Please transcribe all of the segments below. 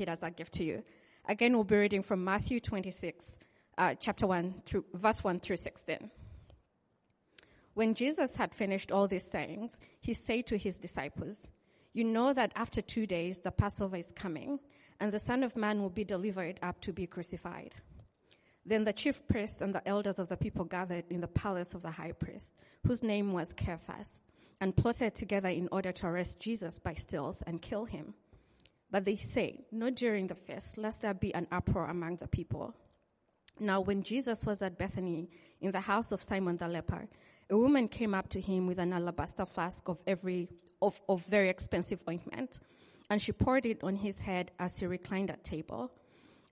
it as a gift to you. Again, we'll be reading from Matthew 26, uh, chapter 1 through verse 1 through 16. When Jesus had finished all these sayings, he said to his disciples, You know that after two days the Passover is coming, and the Son of Man will be delivered up to be crucified. Then the chief priests and the elders of the people gathered in the palace of the high priest, whose name was Caiaphas, and plotted together in order to arrest Jesus by stealth and kill him. But they say, Not during the feast, lest there be an uproar among the people. Now, when Jesus was at Bethany in the house of Simon the leper, a woman came up to him with an alabaster flask of every of, of very expensive ointment, and she poured it on his head as he reclined at table.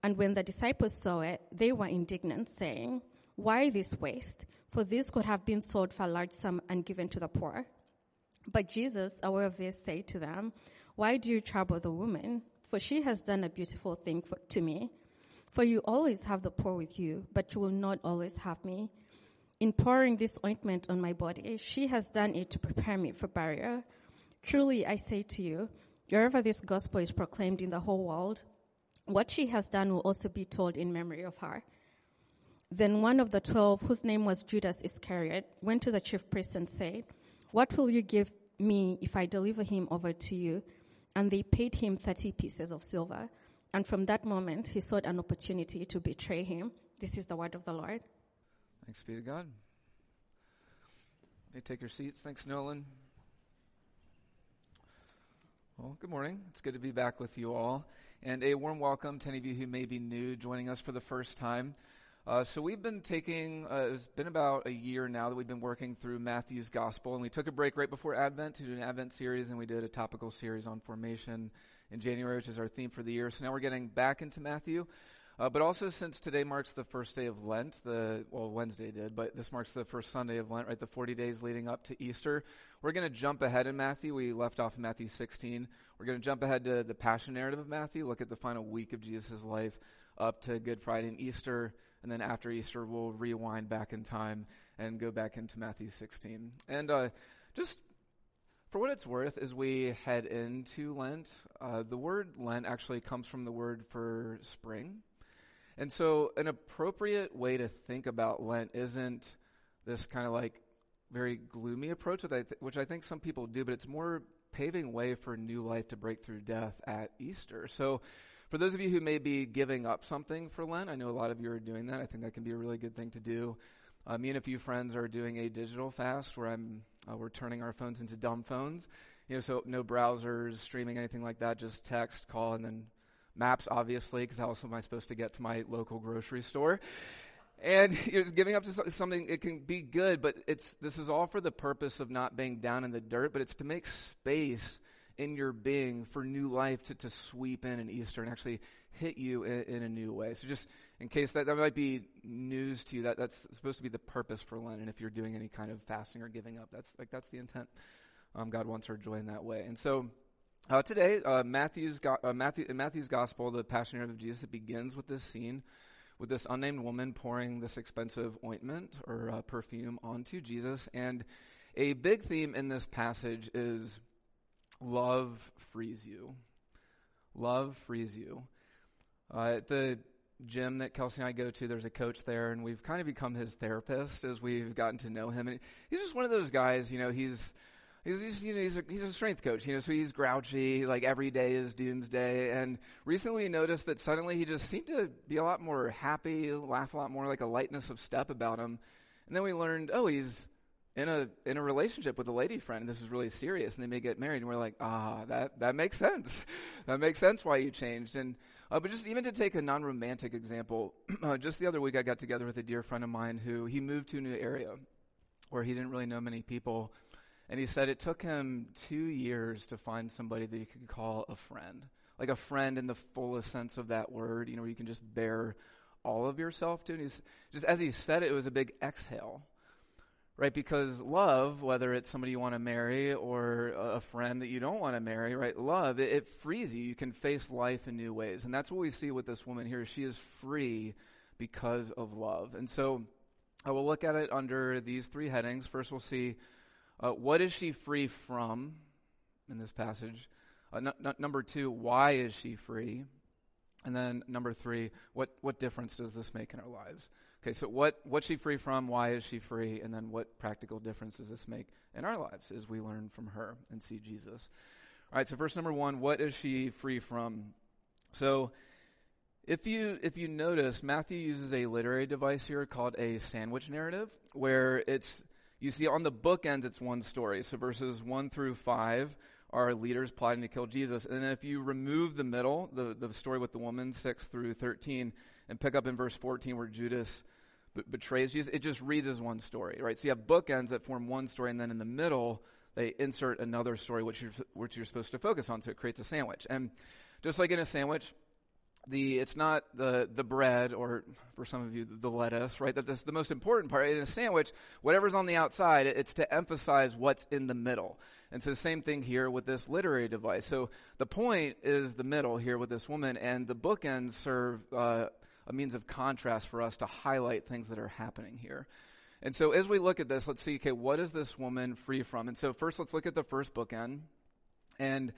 And when the disciples saw it, they were indignant, saying, Why this waste? For this could have been sold for a large sum and given to the poor. But Jesus, aware of this, said to them, Why do you trouble the woman? For she has done a beautiful thing for, to me. For you always have the poor with you, but you will not always have me. In pouring this ointment on my body, she has done it to prepare me for burial. Truly, I say to you, wherever this gospel is proclaimed in the whole world, what she has done will also be told in memory of her. Then one of the twelve, whose name was Judas Iscariot, went to the chief priest and said, What will you give me if I deliver him over to you? And they paid him 30 pieces of silver. And from that moment, he sought an opportunity to betray him. This is the word of the Lord. Thanks be to God. May take your seats. Thanks, Nolan. Well, good morning. It's good to be back with you all. And a warm welcome to any of you who may be new joining us for the first time. Uh, so we've been taking, uh, it's been about a year now that we've been working through Matthew's Gospel, and we took a break right before Advent to do an Advent series, and we did a topical series on formation in January, which is our theme for the year. So now we're getting back into Matthew. Uh, but also, since today marks the first day of Lent, the well Wednesday did, but this marks the first Sunday of Lent, right? The 40 days leading up to Easter. We're going to jump ahead in Matthew. We left off in Matthew 16. We're going to jump ahead to the Passion narrative of Matthew, look at the final week of Jesus' life up to Good Friday and Easter, and then after Easter, we'll rewind back in time and go back into Matthew 16. And uh, just for what it's worth, as we head into Lent, uh, the word Lent actually comes from the word for spring. And so, an appropriate way to think about Lent isn't this kind of like very gloomy approach, which I think some people do, but it's more paving way for new life to break through death at Easter. So, for those of you who may be giving up something for Lent, I know a lot of you are doing that. I think that can be a really good thing to do. Uh, me and a few friends are doing a digital fast where I'm uh, we're turning our phones into dumb phones. You know, so no browsers, streaming, anything like that. Just text, call, and then maps, obviously, because how else am I supposed to get to my local grocery store? And you're giving up to something, it can be good, but it's, this is all for the purpose of not being down in the dirt, but it's to make space in your being for new life to, to sweep in in Easter and actually hit you in, in, a new way. So just in case that, that might be news to you, that, that's supposed to be the purpose for Lent. And if you're doing any kind of fasting or giving up, that's like, that's the intent. Um, God wants our joy in that way. And so, uh, today, uh, Matthew's, go- uh, Matthew, in Matthew's gospel, the Passion narrative of Jesus, it begins with this scene with this unnamed woman pouring this expensive ointment or uh, perfume onto Jesus. And a big theme in this passage is love frees you. Love frees you. Uh, at the gym that Kelsey and I go to, there's a coach there, and we've kind of become his therapist as we've gotten to know him. And he's just one of those guys, you know, he's He's, he's, you know, he's, a, he's a strength coach, you know, so he's grouchy, like every day is doomsday. And recently we noticed that suddenly he just seemed to be a lot more happy, laugh a lot more, like a lightness of step about him. And then we learned, oh, he's in a, in a relationship with a lady friend. This is really serious and they may get married. And we're like, ah, that, that makes sense. that makes sense why you changed. And, uh, but just even to take a non-romantic example, uh, just the other week I got together with a dear friend of mine who he moved to a new area where he didn't really know many people. And he said it took him two years to find somebody that he could call a friend. Like a friend in the fullest sense of that word, you know, where you can just bare all of yourself to. And he's, just as he said it, it was a big exhale. Right? Because love, whether it's somebody you want to marry or a friend that you don't want to marry, right? Love, it, it frees you. You can face life in new ways. And that's what we see with this woman here. She is free because of love. And so I will look at it under these three headings. First, we'll see uh, what is she free from in this passage? Uh, n- n- number two, why is she free? And then number three, what, what difference does this make in our lives? Okay, so what, what's she free from? Why is she free? And then what practical difference does this make in our lives as we learn from her and see Jesus? All right, so verse number one, what is she free from? So if you if you notice, Matthew uses a literary device here called a sandwich narrative, where it's you see on the bookends it's one story. So verses one through five are leaders plotting to kill Jesus. And then if you remove the middle, the, the story with the woman, 6 through 13, and pick up in verse 14 where Judas b- betrays Jesus, it just reads as one story, right? So you have bookends that form one story, and then in the middle, they insert another story which you're, which you're supposed to focus on, so it creates a sandwich. And just like in a sandwich, the it's not the the bread or for some of you the lettuce right that that's the most important part in a sandwich whatever's on the outside it's to emphasize what's in the middle and so same thing here with this literary device so the point is the middle here with this woman and the bookends serve uh, a means of contrast for us to highlight things that are happening here and so as we look at this let's see okay what is this woman free from and so first let's look at the first bookend and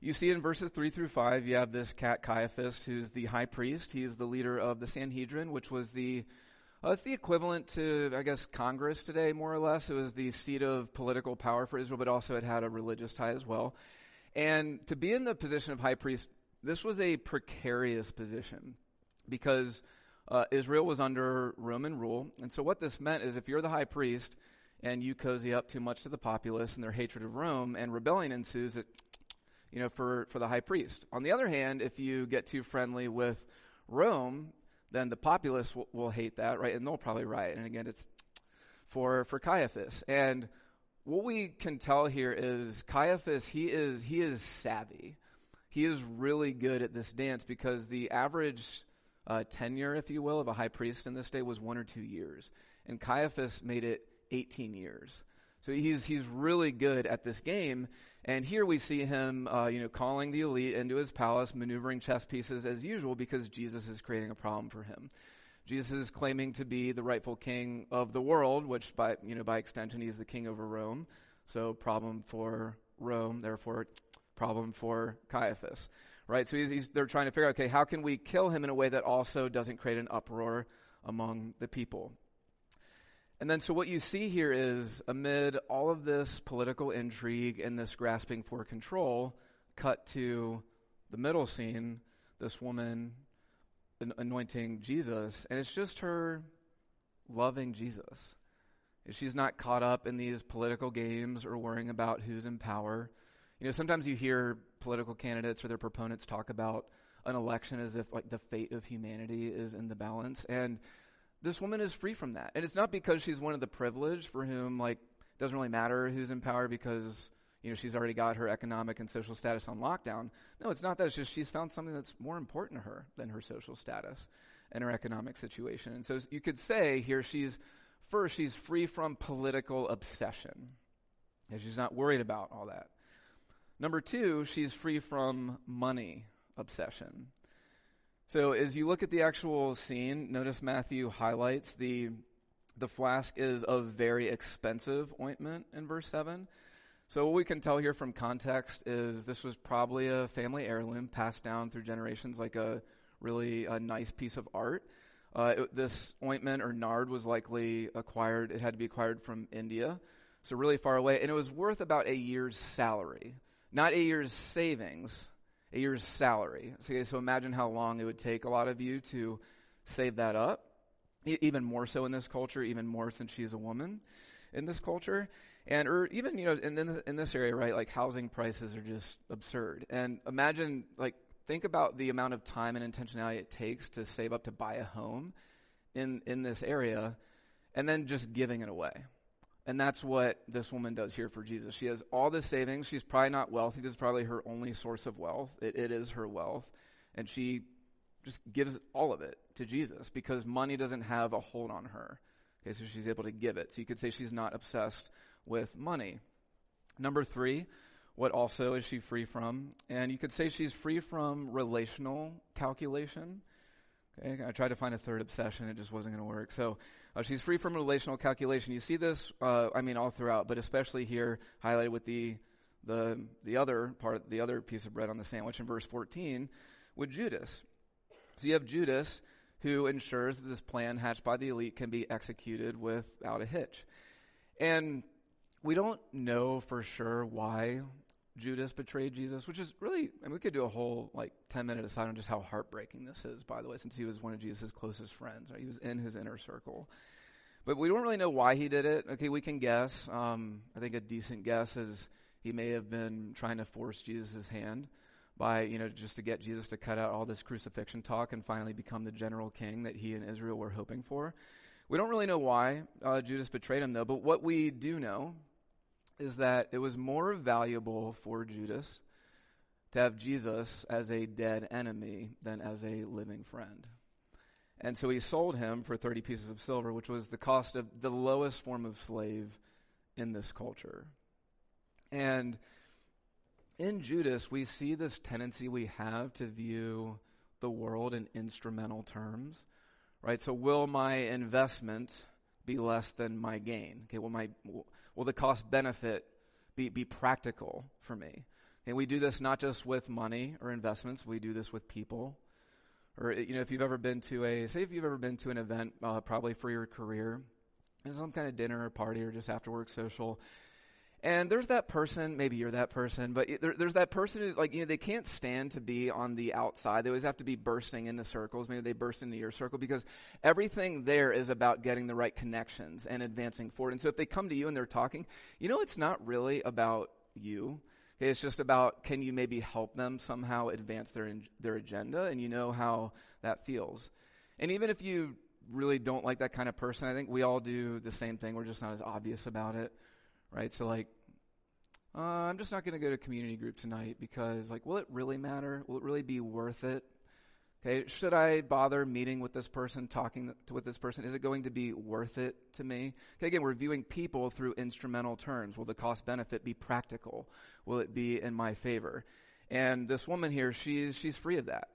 you see in verses 3 through 5, you have this cat Caiaphas, who's the high priest. He's the leader of the Sanhedrin, which was the it's the equivalent to, I guess, Congress today, more or less. It was the seat of political power for Israel, but also it had a religious tie as well. And to be in the position of high priest, this was a precarious position because uh, Israel was under Roman rule. And so what this meant is if you're the high priest and you cozy up too much to the populace and their hatred of Rome and rebellion ensues, it you know, for, for the high priest. On the other hand, if you get too friendly with Rome, then the populace will, will hate that, right? And they'll probably riot. And again, it's for, for Caiaphas. And what we can tell here is Caiaphas, he is, he is savvy. He is really good at this dance because the average uh, tenure, if you will, of a high priest in this day was one or two years. And Caiaphas made it 18 years. So he's, he's really good at this game. And here we see him, uh, you know, calling the elite into his palace, maneuvering chess pieces as usual because Jesus is creating a problem for him. Jesus is claiming to be the rightful king of the world, which by, you know, by extension, he's the king over Rome. So problem for Rome, therefore problem for Caiaphas. Right? So he's, he's, they're trying to figure out, okay, how can we kill him in a way that also doesn't create an uproar among the people? And then, so what you see here is amid all of this political intrigue and this grasping for control, cut to the middle scene, this woman anointing Jesus, and it's just her loving Jesus. She's not caught up in these political games or worrying about who's in power. You know, sometimes you hear political candidates or their proponents talk about an election as if like the fate of humanity is in the balance. And this woman is free from that. And it's not because she's one of the privileged for whom, like, doesn't really matter who's in power because, you know, she's already got her economic and social status on lockdown. No, it's not that. It's just she's found something that's more important to her than her social status and her economic situation. And so you could say here she's, first, she's free from political obsession. And she's not worried about all that. Number two, she's free from money obsession. So as you look at the actual scene, notice Matthew highlights the the flask is of very expensive ointment in verse 7. So what we can tell here from context is this was probably a family heirloom passed down through generations like a really a nice piece of art. Uh, it, this ointment or nard was likely acquired, it had to be acquired from India, so really far away, and it was worth about a year's salary. Not a year's savings, a year's salary. So, so imagine how long it would take a lot of you to save that up. Even more so in this culture, even more since she's a woman in this culture. And or even, you know, in, in, in this area, right, like housing prices are just absurd. And imagine, like, think about the amount of time and intentionality it takes to save up to buy a home in, in this area and then just giving it away. And that's what this woman does here for Jesus. She has all the savings. She's probably not wealthy. This is probably her only source of wealth. It, it is her wealth. And she just gives all of it to Jesus because money doesn't have a hold on her. Okay, so she's able to give it. So you could say she's not obsessed with money. Number three, what also is she free from? And you could say she's free from relational calculation. Okay, I tried to find a third obsession. It just wasn't going to work. So uh, she's free from relational calculation. You see this, uh, I mean, all throughout, but especially here highlighted with the the the other part, the other piece of bread on the sandwich in verse 14, with Judas. So you have Judas, who ensures that this plan hatched by the elite can be executed without a hitch. And we don't know for sure why Judas betrayed Jesus, which is really, I mean, we could do a whole like 10 minute aside on just how heartbreaking this is, by the way, since he was one of Jesus' closest friends. Right? He was in his inner circle. But we don't really know why he did it. Okay, we can guess. Um, I think a decent guess is he may have been trying to force Jesus' hand by, you know, just to get Jesus to cut out all this crucifixion talk and finally become the general king that he and Israel were hoping for. We don't really know why uh, Judas betrayed him, though, but what we do know is that it was more valuable for Judas to have Jesus as a dead enemy than as a living friend. And so he sold him for 30 pieces of silver, which was the cost of the lowest form of slave in this culture. And in Judas, we see this tendency we have to view the world in instrumental terms, right? So, will my investment be less than my gain? Okay, will my will the cost benefit be, be practical for me? And we do this not just with money or investments, we do this with people. Or, you know, if you've ever been to a, say if you've ever been to an event, uh, probably for your career, some kind of dinner or party or just after work social, and there's that person, maybe you're that person, but there, there's that person who's like, you know, they can't stand to be on the outside. They always have to be bursting into circles. Maybe they burst into your circle because everything there is about getting the right connections and advancing forward. And so if they come to you and they're talking, you know, it's not really about you. It's just about can you maybe help them somehow advance their, their agenda and you know how that feels. And even if you really don't like that kind of person, I think we all do the same thing. We're just not as obvious about it right? So like, uh, I'm just not going to go to community group tonight because like, will it really matter? Will it really be worth it? Okay, should I bother meeting with this person, talking to, with this person? Is it going to be worth it to me? Okay, again, we're viewing people through instrumental terms. Will the cost benefit be practical? Will it be in my favor? And this woman here, she's she's free of that.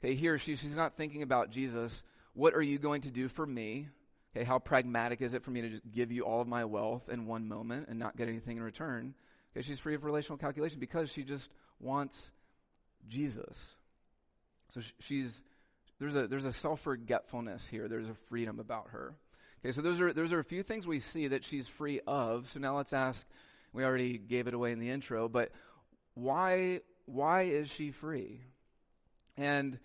Okay, here she, she's not thinking about Jesus. What are you going to do for me? Okay, how pragmatic is it for me to just give you all of my wealth in one moment and not get anything in return? Okay, she's free of relational calculation because she just wants Jesus. So she's there's a there's a self forgetfulness here. There's a freedom about her. Okay, so those are those are a few things we see that she's free of. So now let's ask. We already gave it away in the intro, but why why is she free? And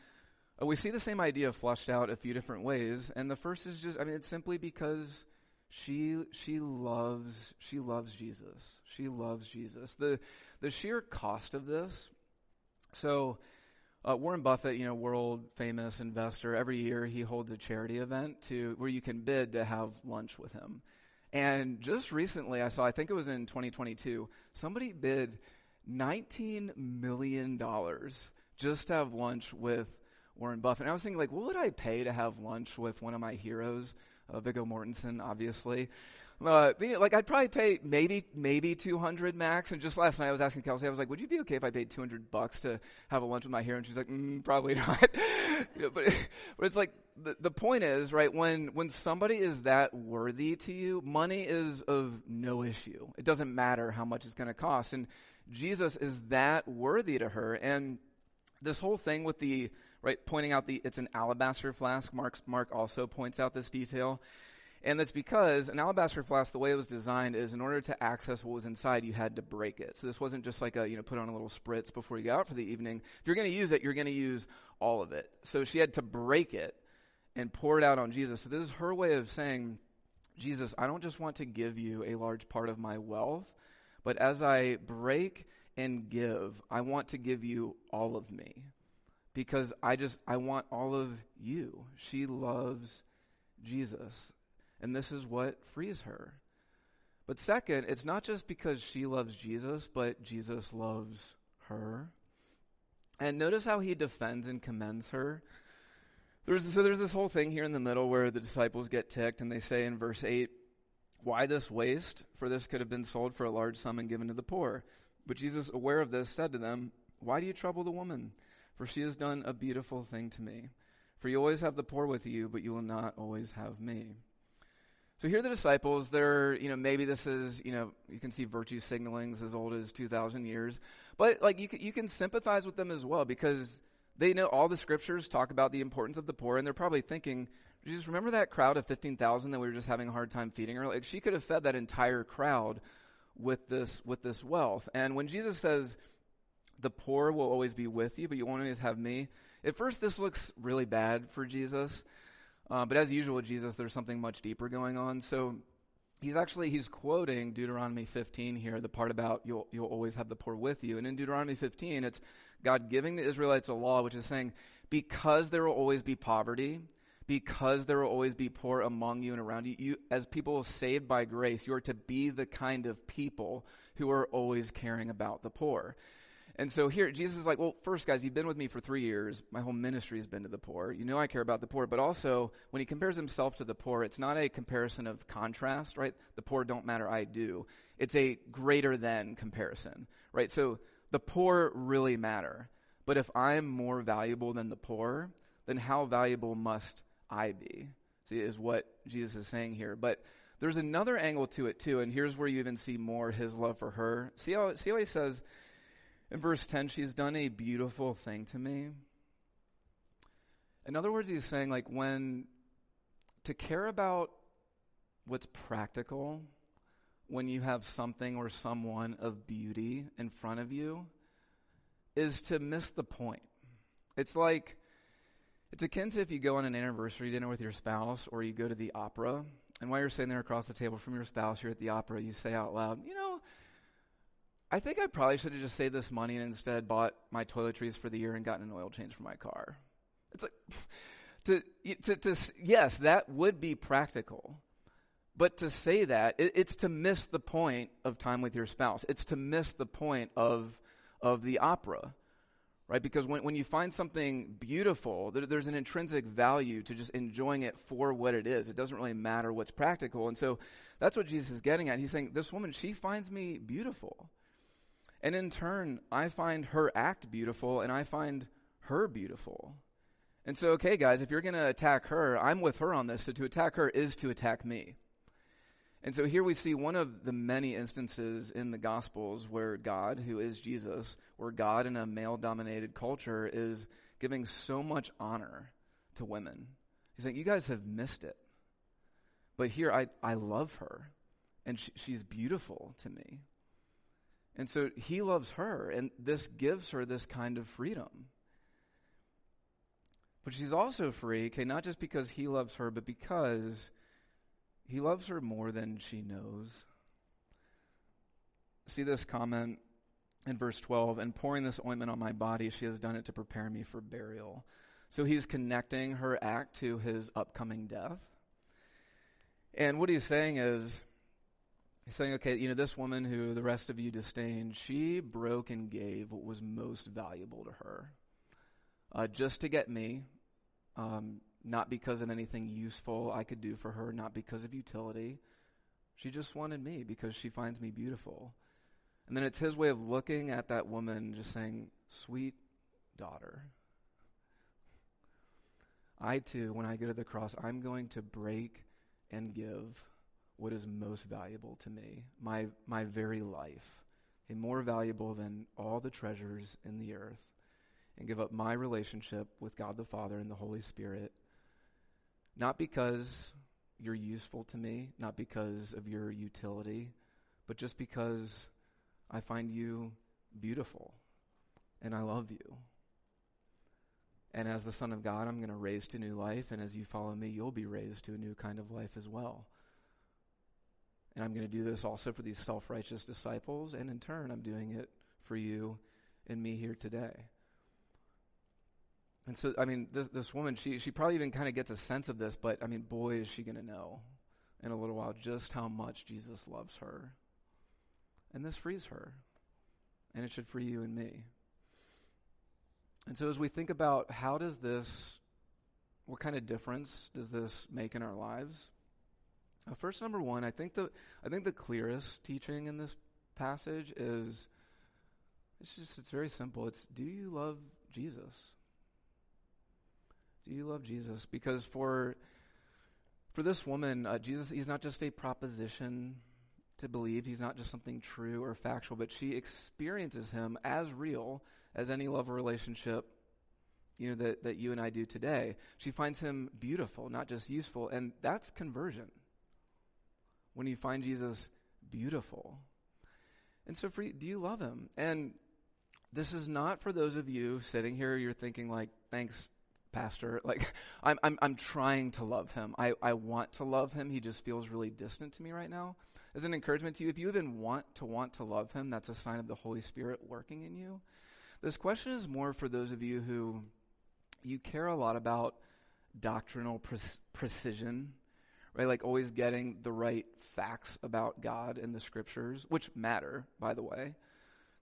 we see the same idea flushed out a few different ways, and the first is just, I mean, it's simply because she she loves she loves Jesus. She loves Jesus. The the sheer cost of this. So uh, Warren Buffett, you know, world famous investor, every year he holds a charity event to where you can bid to have lunch with him. And just recently, I saw, I think it was in 2022, somebody bid 19 million dollars just to have lunch with Warren Buffett. And I was thinking, like, what would I pay to have lunch with one of my heroes, uh, Viggo Mortensen, obviously? Uh, like I'd probably pay maybe maybe 200 max. And just last night I was asking Kelsey, I was like, "Would you be okay if I paid 200 bucks to have a lunch with my hero?" And she's like, mm, "Probably not." you know, but but it's like the the point is right when when somebody is that worthy to you, money is of no issue. It doesn't matter how much it's going to cost, and Jesus is that worthy to her. And this whole thing with the right? Pointing out the, it's an alabaster flask. Mark's, Mark also points out this detail. And that's because an alabaster flask, the way it was designed is in order to access what was inside, you had to break it. So this wasn't just like a, you know, put on a little spritz before you go out for the evening. If you're going to use it, you're going to use all of it. So she had to break it and pour it out on Jesus. So this is her way of saying, Jesus, I don't just want to give you a large part of my wealth, but as I break and give, I want to give you all of me because I just, I want all of you. She loves Jesus. And this is what frees her. But second, it's not just because she loves Jesus, but Jesus loves her. And notice how he defends and commends her. There's, so there's this whole thing here in the middle where the disciples get ticked and they say in verse 8, Why this waste? For this could have been sold for a large sum and given to the poor. But Jesus, aware of this, said to them, Why do you trouble the woman? For she has done a beautiful thing to me. For you always have the poor with you, but you will not always have me. So here the disciples. They're, you know, maybe this is, you know, you can see virtue signalings as old as 2,000 years. But, like, you can, you can sympathize with them as well because they know all the scriptures talk about the importance of the poor, and they're probably thinking, Jesus, remember that crowd of 15,000 that we were just having a hard time feeding her? Like, she could have fed that entire crowd with this, with this wealth. And when Jesus says, the poor will always be with you, but you won't always have me, at first this looks really bad for Jesus. Uh, but as usual with Jesus, there's something much deeper going on. So he's actually he's quoting Deuteronomy 15 here, the part about you'll you'll always have the poor with you. And in Deuteronomy 15, it's God giving the Israelites a law which is saying because there will always be poverty, because there will always be poor among you and around you, you as people saved by grace, you are to be the kind of people who are always caring about the poor. And so here, Jesus is like, well, first, guys, you've been with me for three years. My whole ministry has been to the poor. You know I care about the poor. But also, when he compares himself to the poor, it's not a comparison of contrast, right? The poor don't matter, I do. It's a greater than comparison, right? So the poor really matter. But if I'm more valuable than the poor, then how valuable must I be? See, is what Jesus is saying here. But there's another angle to it too, and here's where you even see more his love for her. See how, see how he says, in verse 10, she's done a beautiful thing to me. In other words, he's saying, like, when to care about what's practical, when you have something or someone of beauty in front of you, is to miss the point. It's like, it's akin to if you go on an anniversary dinner with your spouse or you go to the opera, and while you're sitting there across the table from your spouse, you're at the opera, you say out loud, you know, I think I probably should have just saved this money and instead bought my toiletries for the year and gotten an oil change for my car. It's like, to, to, to yes, that would be practical. But to say that, it, it's to miss the point of time with your spouse. It's to miss the point of, of the opera, right? Because when, when you find something beautiful, there, there's an intrinsic value to just enjoying it for what it is. It doesn't really matter what's practical. And so that's what Jesus is getting at. He's saying, This woman, she finds me beautiful. And in turn, I find her act beautiful and I find her beautiful. And so, okay, guys, if you're going to attack her, I'm with her on this. So to attack her is to attack me. And so here we see one of the many instances in the Gospels where God, who is Jesus, where God in a male dominated culture is giving so much honor to women. He's saying, You guys have missed it. But here, I, I love her, and she, she's beautiful to me. And so he loves her, and this gives her this kind of freedom. But she's also free, okay, not just because he loves her, but because he loves her more than she knows. See this comment in verse 12 and pouring this ointment on my body, she has done it to prepare me for burial. So he's connecting her act to his upcoming death. And what he's saying is, He's saying, okay, you know, this woman who the rest of you disdained, she broke and gave what was most valuable to her. Uh, just to get me, um, not because of anything useful I could do for her, not because of utility. She just wanted me because she finds me beautiful. And then it's his way of looking at that woman, just saying, sweet daughter. I too, when I go to the cross, I'm going to break and give what is most valuable to me, my, my very life, and more valuable than all the treasures in the earth, and give up my relationship with God the Father and the Holy Spirit, not because you're useful to me, not because of your utility, but just because I find you beautiful and I love you. And as the Son of God, I'm going to raise to new life, and as you follow me, you'll be raised to a new kind of life as well. And I'm going to do this also for these self righteous disciples, and in turn, I'm doing it for you and me here today. And so, I mean, this, this woman, she, she probably even kind of gets a sense of this, but I mean, boy, is she going to know in a little while just how much Jesus loves her. And this frees her. And it should free you and me. And so, as we think about how does this, what kind of difference does this make in our lives? Uh, first, number one, I think the I think the clearest teaching in this passage is it's just it's very simple. It's do you love Jesus? Do you love Jesus? Because for for this woman, uh, Jesus he's not just a proposition to believe. He's not just something true or factual, but she experiences him as real as any love relationship you know, that, that you and I do today. She finds him beautiful, not just useful. And that's conversion. When you find Jesus beautiful. And so for you, do you love him? And this is not for those of you sitting here, you're thinking like, thanks, pastor. Like, I'm, I'm, I'm trying to love him. I, I want to love him. He just feels really distant to me right now. As an encouragement to you, if you even want to want to love him, that's a sign of the Holy Spirit working in you. This question is more for those of you who you care a lot about doctrinal pre- precision, right? Like always getting the right facts about God and the scriptures, which matter, by the way.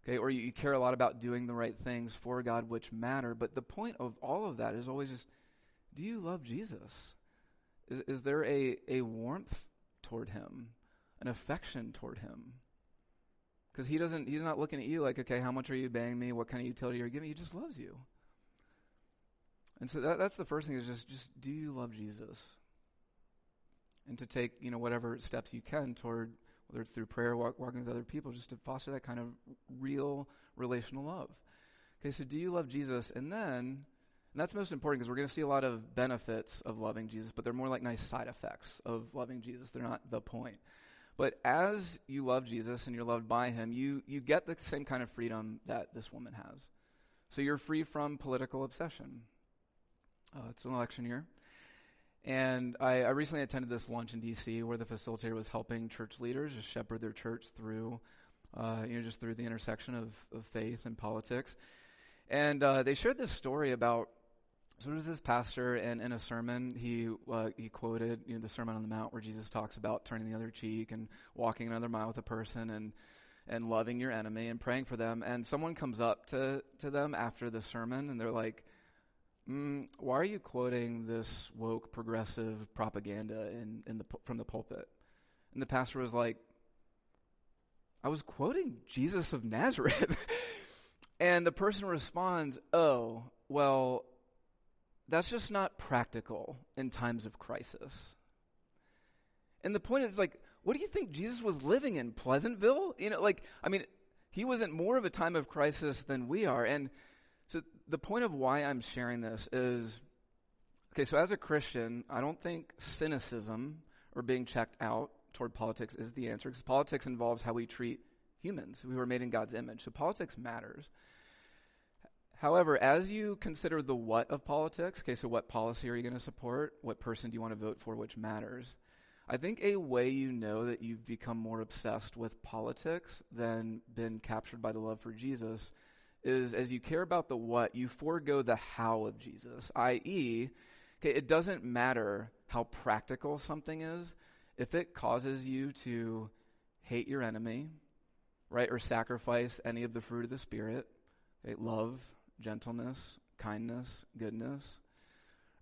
Okay, or you, you care a lot about doing the right things for God, which matter. But the point of all of that is always just do you love Jesus? Is, is there a, a warmth toward him, an affection toward him? Because he doesn't, he's not looking at you like, okay, how much are you paying me? What kind of utility are you giving? He just loves you. And so that, that's the first thing is just, just do you love Jesus? And to take, you know, whatever steps you can toward whether it's through prayer, walk, walking with other people, just to foster that kind of real relational love. Okay, so do you love Jesus? And then, and that's most important because we're going to see a lot of benefits of loving Jesus, but they're more like nice side effects of loving Jesus. They're not the point. But as you love Jesus and you're loved by him, you, you get the same kind of freedom that this woman has. So you're free from political obsession. Uh, it's an election year. And I, I, recently attended this lunch in D.C. where the facilitator was helping church leaders just shepherd their church through, uh, you know, just through the intersection of, of faith and politics. And uh, they shared this story about so there's this pastor, and in a sermon, he uh, he quoted you know the Sermon on the Mount where Jesus talks about turning the other cheek and walking another mile with a person and and loving your enemy and praying for them. And someone comes up to to them after the sermon, and they're like, mm, why are you quoting this woke progressive propaganda in, in the, from the pulpit? And the pastor was like, I was quoting Jesus of Nazareth. and the person responds, Oh, well, that's just not practical in times of crisis. And the point is, like, what do you think Jesus was living in? Pleasantville? You know, like, I mean, he was in more of a time of crisis than we are. And the point of why I'm sharing this is okay, so as a Christian, I don't think cynicism or being checked out toward politics is the answer because politics involves how we treat humans. We were made in God's image. So politics matters. However, as you consider the what of politics, okay, so what policy are you going to support? What person do you want to vote for, which matters? I think a way you know that you've become more obsessed with politics than been captured by the love for Jesus is as you care about the what, you forego the how of Jesus, i.e., okay, it doesn't matter how practical something is if it causes you to hate your enemy, right, or sacrifice any of the fruit of the Spirit, okay, love, gentleness, kindness, goodness,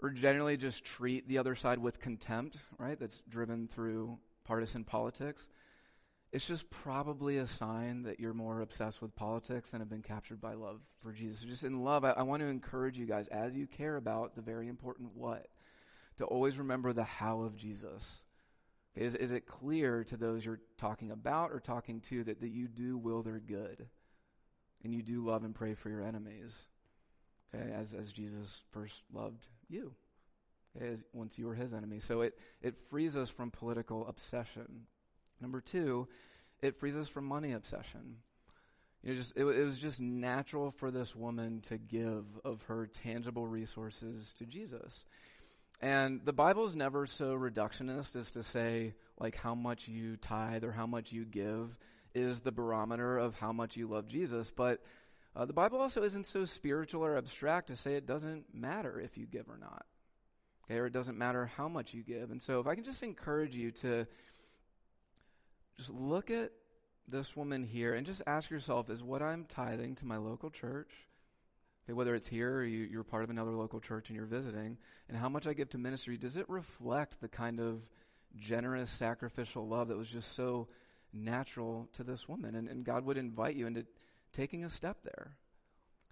or generally just treat the other side with contempt, right, that's driven through partisan politics it's just probably a sign that you're more obsessed with politics than have been captured by love for Jesus. Just in love, I, I want to encourage you guys, as you care about the very important what, to always remember the how of Jesus. Is, is it clear to those you're talking about or talking to that, that you do will their good and you do love and pray for your enemies? Okay, as, as Jesus first loved you, okay, as, once you were his enemy. So it, it frees us from political obsession. Number two, it frees us from money obsession. You know, just it, it, was just natural for this woman to give of her tangible resources to Jesus. And the Bible is never so reductionist as to say, like, how much you tithe or how much you give is the barometer of how much you love Jesus. But uh, the Bible also isn't so spiritual or abstract to say it doesn't matter if you give or not. Okay, or it doesn't matter how much you give. And so if I can just encourage you to just look at this woman here and just ask yourself is what I'm tithing to my local church, okay, whether it's here or you, you're part of another local church and you're visiting, and how much I give to ministry, does it reflect the kind of generous, sacrificial love that was just so natural to this woman? And, and God would invite you into taking a step there.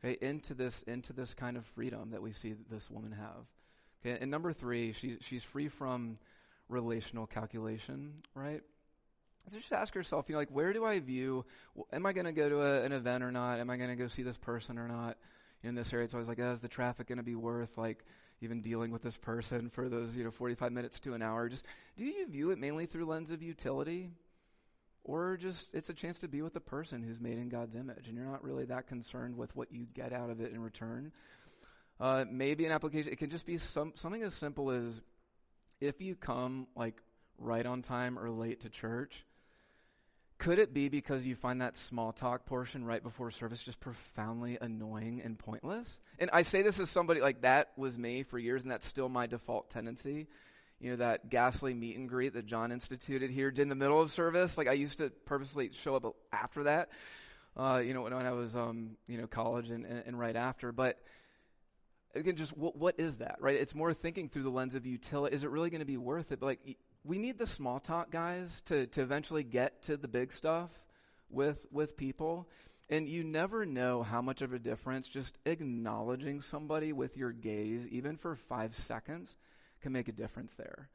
Okay, into this into this kind of freedom that we see this woman have. Okay, and number three, she, she's free from relational calculation, right? So just ask yourself, you know, like, where do I view, am I going to go to a, an event or not? Am I going to go see this person or not? in this area, it's always like, oh, is the traffic going to be worth like even dealing with this person for those, you know, 45 minutes to an hour? Just do you view it mainly through lens of utility? Or just it's a chance to be with a person who's made in God's image and you're not really that concerned with what you get out of it in return. Uh, maybe an application, it can just be some, something as simple as if you come like right on time or late to church, could it be because you find that small talk portion right before service just profoundly annoying and pointless? And I say this as somebody like that was me for years, and that's still my default tendency. You know, that ghastly meet and greet that John instituted here in the middle of service. Like, I used to purposely show up after that, uh, you know, when, when I was, um, you know, college and, and, and right after. But again, just what, what is that, right? It's more thinking through the lens of utility. Is it really going to be worth it? But like, we need the small talk guys to, to eventually get to the big stuff with, with people. And you never know how much of a difference just acknowledging somebody with your gaze, even for five seconds, can make a difference there.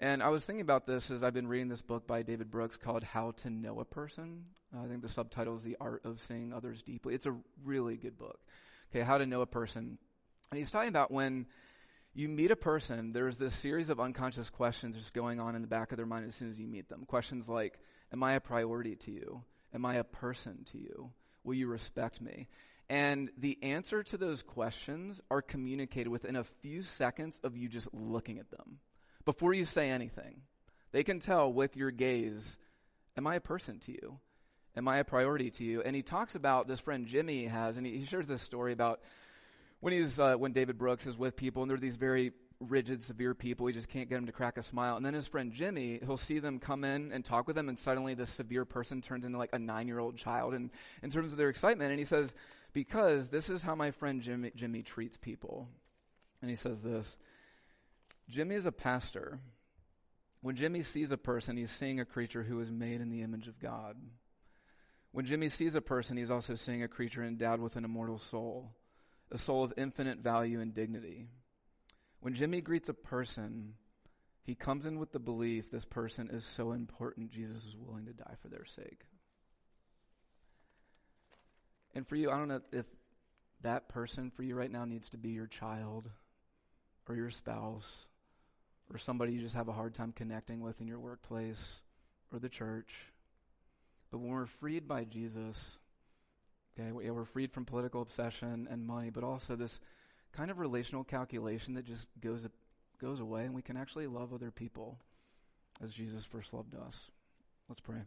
And I was thinking about this as I've been reading this book by David Brooks called How to Know a Person. I think the subtitle is The Art of Seeing Others Deeply. It's a really good book. Okay, How to Know a Person. And he's talking about when you meet a person, there's this series of unconscious questions just going on in the back of their mind as soon as you meet them. Questions like, Am I a priority to you? Am I a person to you? Will you respect me? And the answer to those questions are communicated within a few seconds of you just looking at them before you say anything. They can tell with your gaze, Am I a person to you? Am I a priority to you? And he talks about this friend Jimmy has, and he, shares this story about when he's uh, when David Brooks is with people, and they're these very rigid, severe people. He just can't get them to crack a smile. And then his friend Jimmy, he'll see them come in and talk with them, and suddenly the severe person turns into like a nine-year-old child, and in terms of their excitement. And he says, "Because this is how my friend Jimmy, Jimmy treats people." And he says this: Jimmy is a pastor. When Jimmy sees a person, he's seeing a creature who is made in the image of God. When Jimmy sees a person, he's also seeing a creature endowed with an immortal soul a soul of infinite value and dignity. When Jimmy greets a person, he comes in with the belief this person is so important, Jesus is willing to die for their sake. And for you, I don't know if that person for you right now needs to be your child or your spouse or somebody you just have a hard time connecting with in your workplace or the church. But when we're freed by Jesus, Okay, we're freed from political obsession and money, but also this kind of relational calculation that just goes goes away, and we can actually love other people as Jesus first loved us. Let's pray.